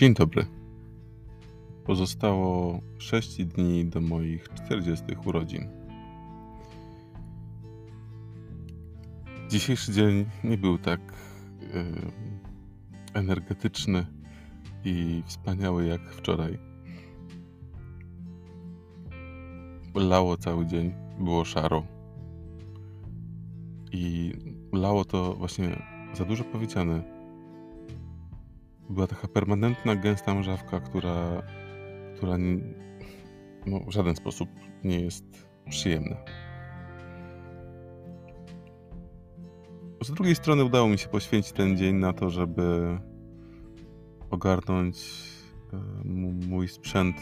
Dzień dobry. Pozostało 6 dni do moich 40 urodzin. Dzisiejszy dzień nie był tak yy, energetyczny i wspaniały jak wczoraj. Lało cały dzień, było szaro. I lało to właśnie za dużo powiedziane była taka permanentna, gęsta mrzawka, która, która no, w żaden sposób nie jest przyjemna. Z drugiej strony udało mi się poświęcić ten dzień na to, żeby ogarnąć e, mój sprzęt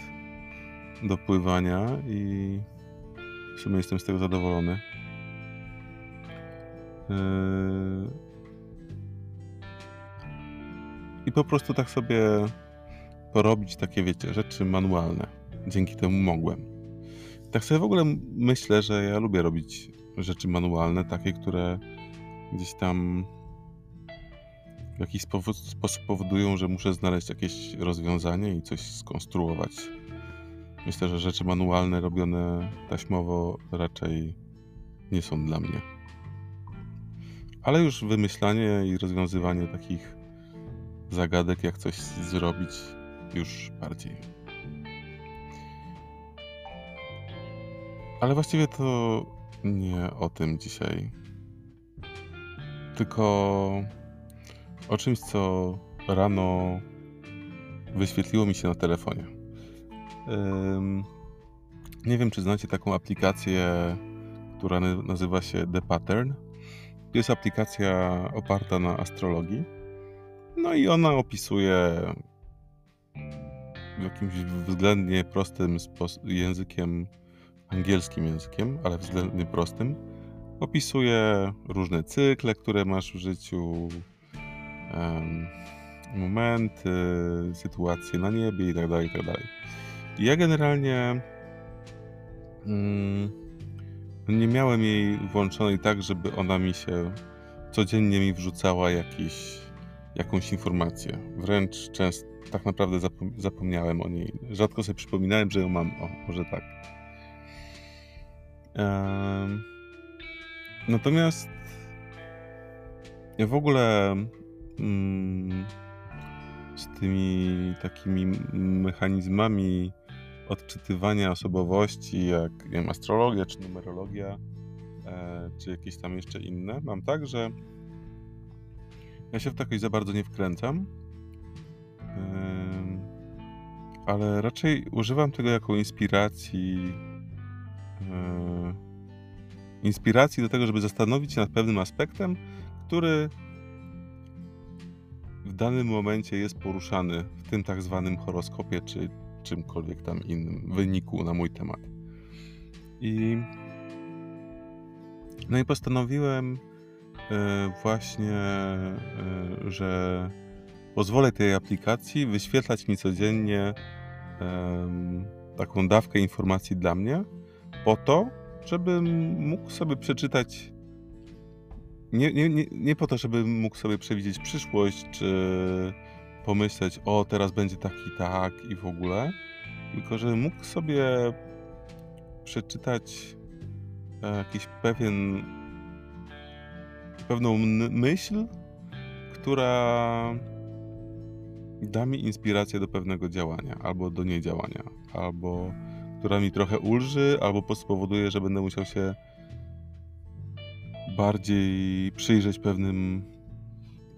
do pływania i w sumie jestem z tego zadowolony. Yy i po prostu tak sobie porobić takie, wiecie, rzeczy manualne. Dzięki temu mogłem. Tak sobie w ogóle myślę, że ja lubię robić rzeczy manualne, takie, które gdzieś tam w jakiś sposób powodują, że muszę znaleźć jakieś rozwiązanie i coś skonstruować. Myślę, że rzeczy manualne robione taśmowo raczej nie są dla mnie. Ale już wymyślanie i rozwiązywanie takich zagadek, jak coś zrobić już bardziej. Ale właściwie to nie o tym dzisiaj. Tylko o czymś, co rano wyświetliło mi się na telefonie. nie wiem, czy znacie taką aplikację, która nazywa się The Pattern. To jest aplikacja oparta na astrologii no i ona opisuje jakimś względnie prostym językiem, angielskim językiem, ale względnie prostym. Opisuje różne cykle, które masz w życiu, momenty, sytuacje na niebie itd. Tak itd. Tak ja generalnie mm, nie miałem jej włączonej tak, żeby ona mi się codziennie mi wrzucała jakiś jakąś informację. Wręcz często tak naprawdę zapom zapomniałem o niej. Rzadko sobie przypominałem, że ją mam. O, może tak. Ehm... Natomiast ja w ogóle mm, z tymi takimi mechanizmami odczytywania osobowości, jak nie wiem, astrologia czy numerologia, e, czy jakieś tam jeszcze inne, mam tak, że ja się w takoś za bardzo nie wkręcam, ale raczej używam tego jako inspiracji. Inspiracji do tego, żeby zastanowić się nad pewnym aspektem, który w danym momencie jest poruszany w tym tak zwanym horoskopie, czy czymkolwiek tam innym wyniku na mój temat. I no i postanowiłem E, właśnie, e, że pozwolę tej aplikacji wyświetlać mi codziennie taką dawkę informacji dla mnie, po to, żebym mógł sobie przeczytać. Nie, nie, nie, nie po to, żebym mógł sobie przewidzieć przyszłość, czy pomyśleć, o teraz będzie tak i tak i w ogóle, tylko żebym mógł sobie przeczytać e, jakiś pewien pewną myśl, która da mi inspirację do pewnego działania, albo do niedziałania, albo która mi trochę ulży, albo spowoduje, że będę musiał się bardziej przyjrzeć pewnym,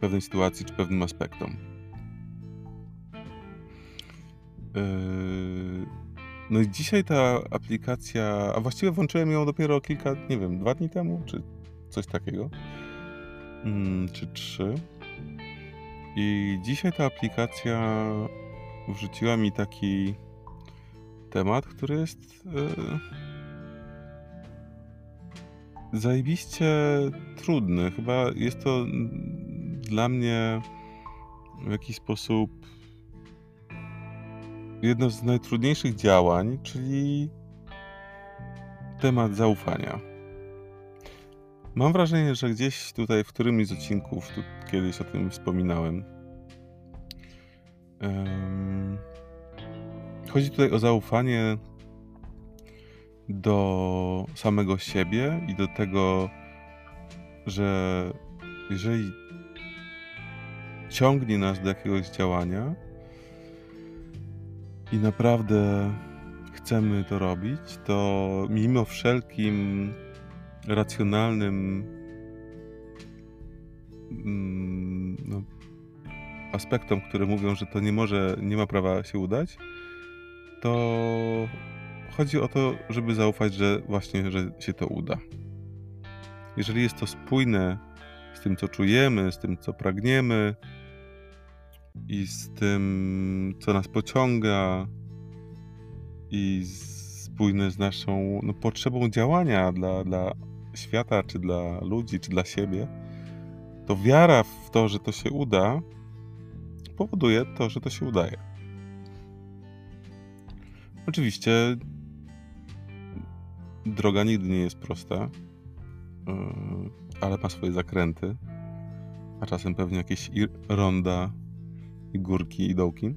pewnej sytuacji czy pewnym aspektom. Yy, no i dzisiaj ta aplikacja, a właściwie włączyłem ją dopiero kilka, nie wiem, dwa dni temu, czy coś takiego mm, czy trzy. I dzisiaj ta aplikacja wrzuciła mi taki temat, który jest yy, zajebiście trudny. Chyba jest to dla mnie w jakiś sposób jedno z najtrudniejszych działań, czyli temat zaufania. Mam wrażenie, że gdzieś tutaj w którymś z odcinków tu kiedyś o tym wspominałem. chodzi tutaj o zaufanie do samego siebie i do tego, że jeżeli ciągnie nas do jakiegoś działania i naprawdę chcemy to robić, to mimo wszelkim racjonalnym mm, no, aspektom, które mówią, że to nie może, nie ma prawa się udać, to chodzi o to, żeby zaufać, że właśnie, że się to uda. Jeżeli jest to spójne z tym, co czujemy, z tym, co pragniemy i z tym, co nas pociąga, i spójne z naszą no, potrzebą działania dla, dla świata, czy dla ludzi, czy dla siebie, to wiara w to, że to się uda, powoduje to, że to się udaje. Oczywiście droga nigdy nie jest prosta, yy, ale ma swoje zakręty, a czasem pewnie jakieś ronda i górki i dołki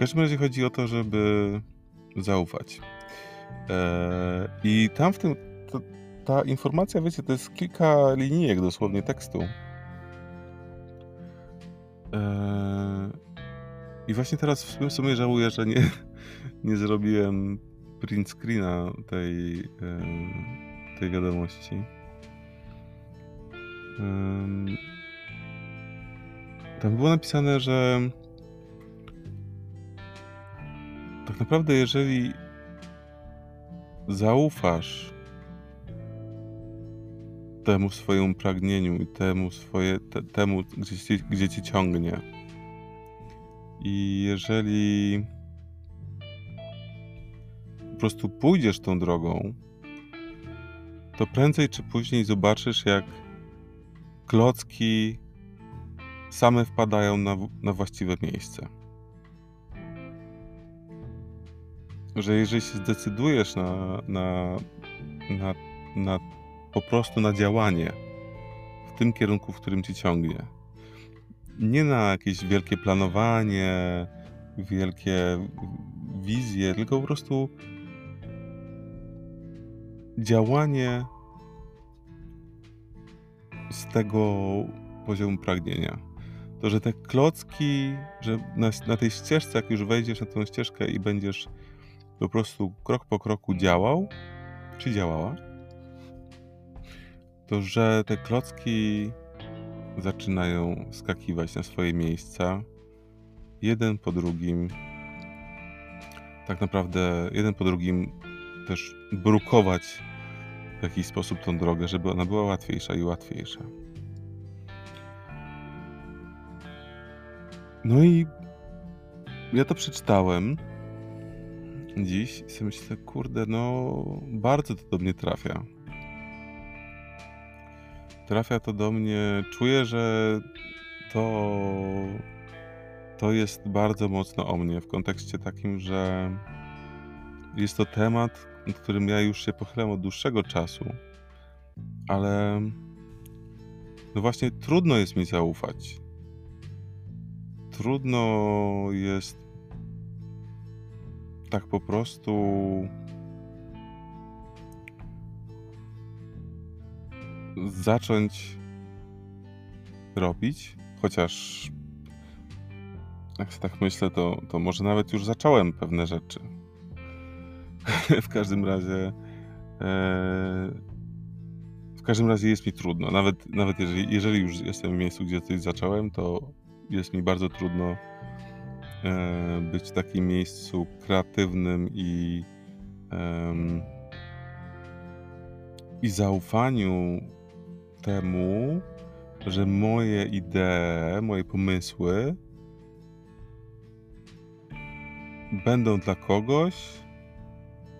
każdym razie chodzi o to, żeby zaufać. Eee, I tam w tym, ta informacja, wiecie, to jest kilka linijek dosłownie tekstu. Eee, I właśnie teraz w sumie żałuję, że nie, nie zrobiłem print screena tej, tej wiadomości. Tam było napisane, że tak naprawdę, jeżeli zaufasz temu swojemu pragnieniu i temu, swoje, te, temu gdzie, ci, gdzie ci ciągnie, i jeżeli po prostu pójdziesz tą drogą, to prędzej czy później zobaczysz, jak klocki same wpadają na, na właściwe miejsce. że jeżeli się zdecydujesz na, na, na, na po prostu na działanie w tym kierunku, w którym ci ciągnie, nie na jakieś wielkie planowanie, wielkie wizje, tylko po prostu działanie z tego poziomu pragnienia. To, że te klocki, że na, na tej ścieżce, jak już wejdziesz na tą ścieżkę i będziesz po prostu krok po kroku działał, czy działała, to że te klocki zaczynają skakiwać na swoje miejsca, jeden po drugim. Tak naprawdę jeden po drugim też brukować w jakiś sposób tą drogę, żeby ona była łatwiejsza i łatwiejsza. No i ja to przeczytałem dziś i sobie myślę, kurde, no bardzo to do mnie trafia. Trafia to do mnie, czuję, że to, to jest bardzo mocno o mnie w kontekście takim, że jest to temat, nad którym ja już się pochylam od dłuższego czasu, ale no właśnie trudno jest mi zaufać. Trudno jest tak po prostu zacząć robić, chociaż jak tak myślę, to, to może nawet już zacząłem pewne rzeczy. w każdym razie e, w każdym razie jest mi trudno. Nawet, nawet jeżeli, jeżeli już jestem w miejscu, gdzie coś zacząłem, to jest mi bardzo trudno E, być w takim miejscu kreatywnym i, i zaufaniu temu, że moje idee, moje pomysły będą dla kogoś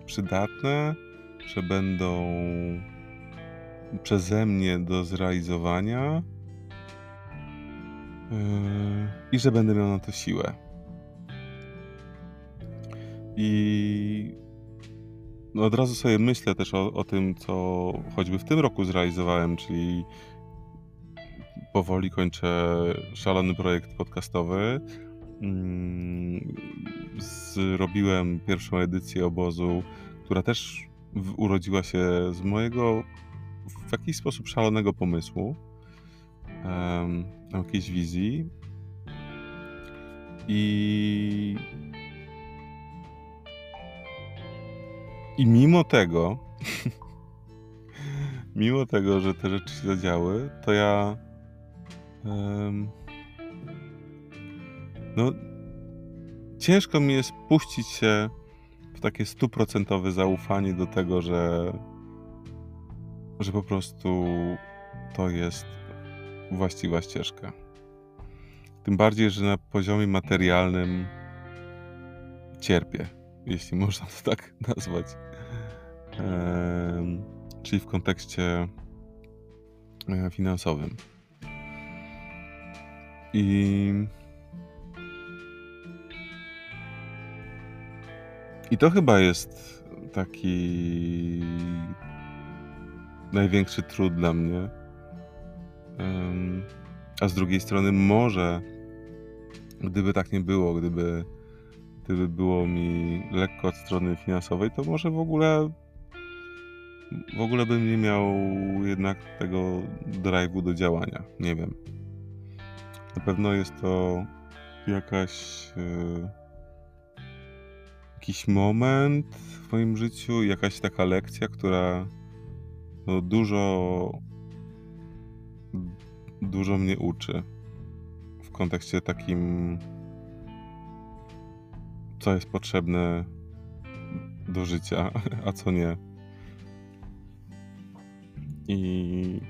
przydatne, że będą przeze mnie do zrealizowania e, i że będę miał na to siłę. I no od razu sobie myślę też o, o tym, co choćby w tym roku zrealizowałem, czyli powoli kończę szalony projekt podcastowy. Mm, zrobiłem pierwszą edycję obozu, która też urodziła się z mojego w jakiś sposób szalonego pomysłu, jakiejś wizji. I, I mimo tego, mimo tego, że te rzeczy się zadziały, to ja um, no ciężko mi jest puścić się w takie stuprocentowe zaufanie do tego, że że po prostu to jest właściwa ścieżka. Tym bardziej, że na poziomie materialnym cierpię, jeśli można to tak nazwać. Czyli w kontekście e, finansowym. I. I to chyba jest taki największy trud dla mnie. A z drugiej strony, może gdyby tak nie było, gdyby, gdyby było mi lekko od strony finansowej, to może w ogóle w ogóle bym nie miał jednak tego drive'u do działania. Nie wiem. Na pewno jest to jakaś yy, jakiś moment w moim życiu, jakaś taka lekcja, która no, dużo dużo mnie uczy w kontekście takim co jest potrzebne do życia, a co nie. I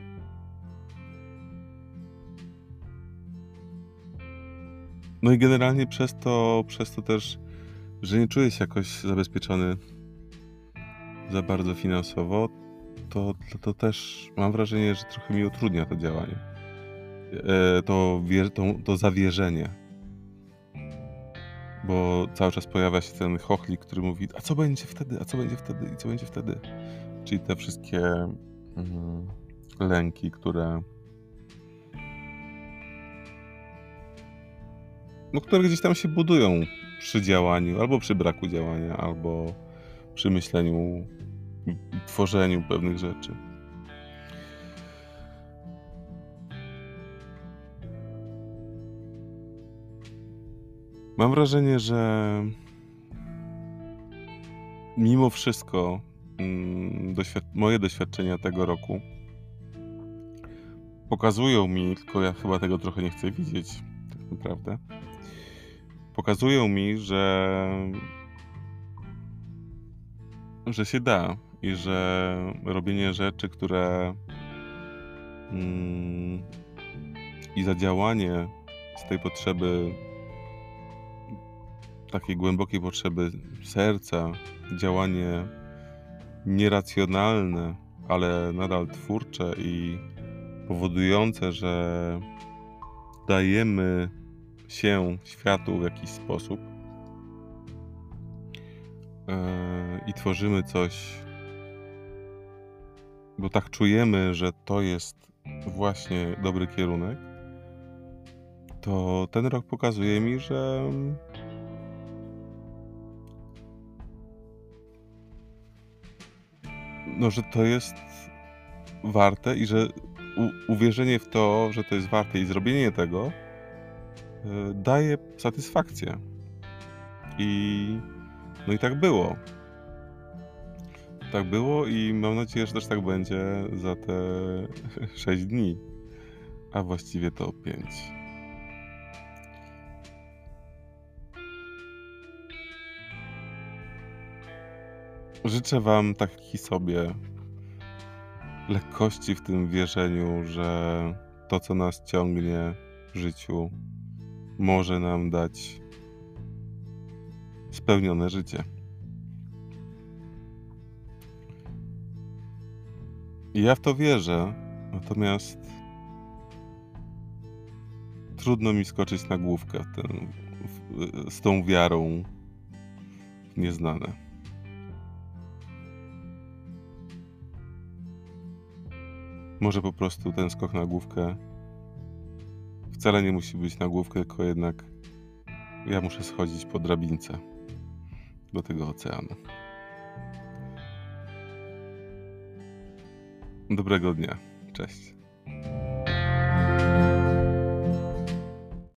no i generalnie przez to, przez to też, że nie czuję się jakoś zabezpieczony za bardzo finansowo, to, to, to też mam wrażenie, że trochę mi utrudnia to działanie. E, to, to, to zawierzenie. Bo cały czas pojawia się ten chochlik, który mówi, a co będzie wtedy, a co będzie wtedy i co będzie wtedy. Czyli te wszystkie lęki, które no, które gdzieś tam się budują przy działaniu, albo przy braku działania, albo przy myśleniu tworzeniu pewnych rzeczy. Mam wrażenie, że mimo wszystko doświad moje doświadczenia tego roku pokazują mi, tylko ja chyba tego trochę nie chcę widzieć, tak naprawdę. Pokazują mi, że że się da, i że robienie rzeczy, które mm, i zadziałanie z tej potrzeby, takiej głębokiej potrzeby serca, działanie nieracjonalne, ale nadal twórcze i powodujące, że dajemy się światu w jakiś sposób yy, i tworzymy coś bo tak czujemy, że to jest właśnie dobry kierunek, to ten rok pokazuje mi, że no, że to jest warte i że u- uwierzenie w to, że to jest warte i zrobienie tego yy, daje satysfakcję. I no i tak było tak było i mam nadzieję, że też tak będzie za te 6 dni, a właściwie to 5. Życzę Wam takiej sobie lekkości w tym wierzeniu, że to, co nas ciągnie w życiu, może nam dać spełnione życie. I ja w to wierzę, natomiast trudno mi skoczyć na główkę ten, w, z tą wiarą nieznane. Może po prostu ten skok na główkę wcale nie musi być na główkę, tylko jednak ja muszę schodzić po drabince do tego oceanu. Dobrego dnia. Cześć.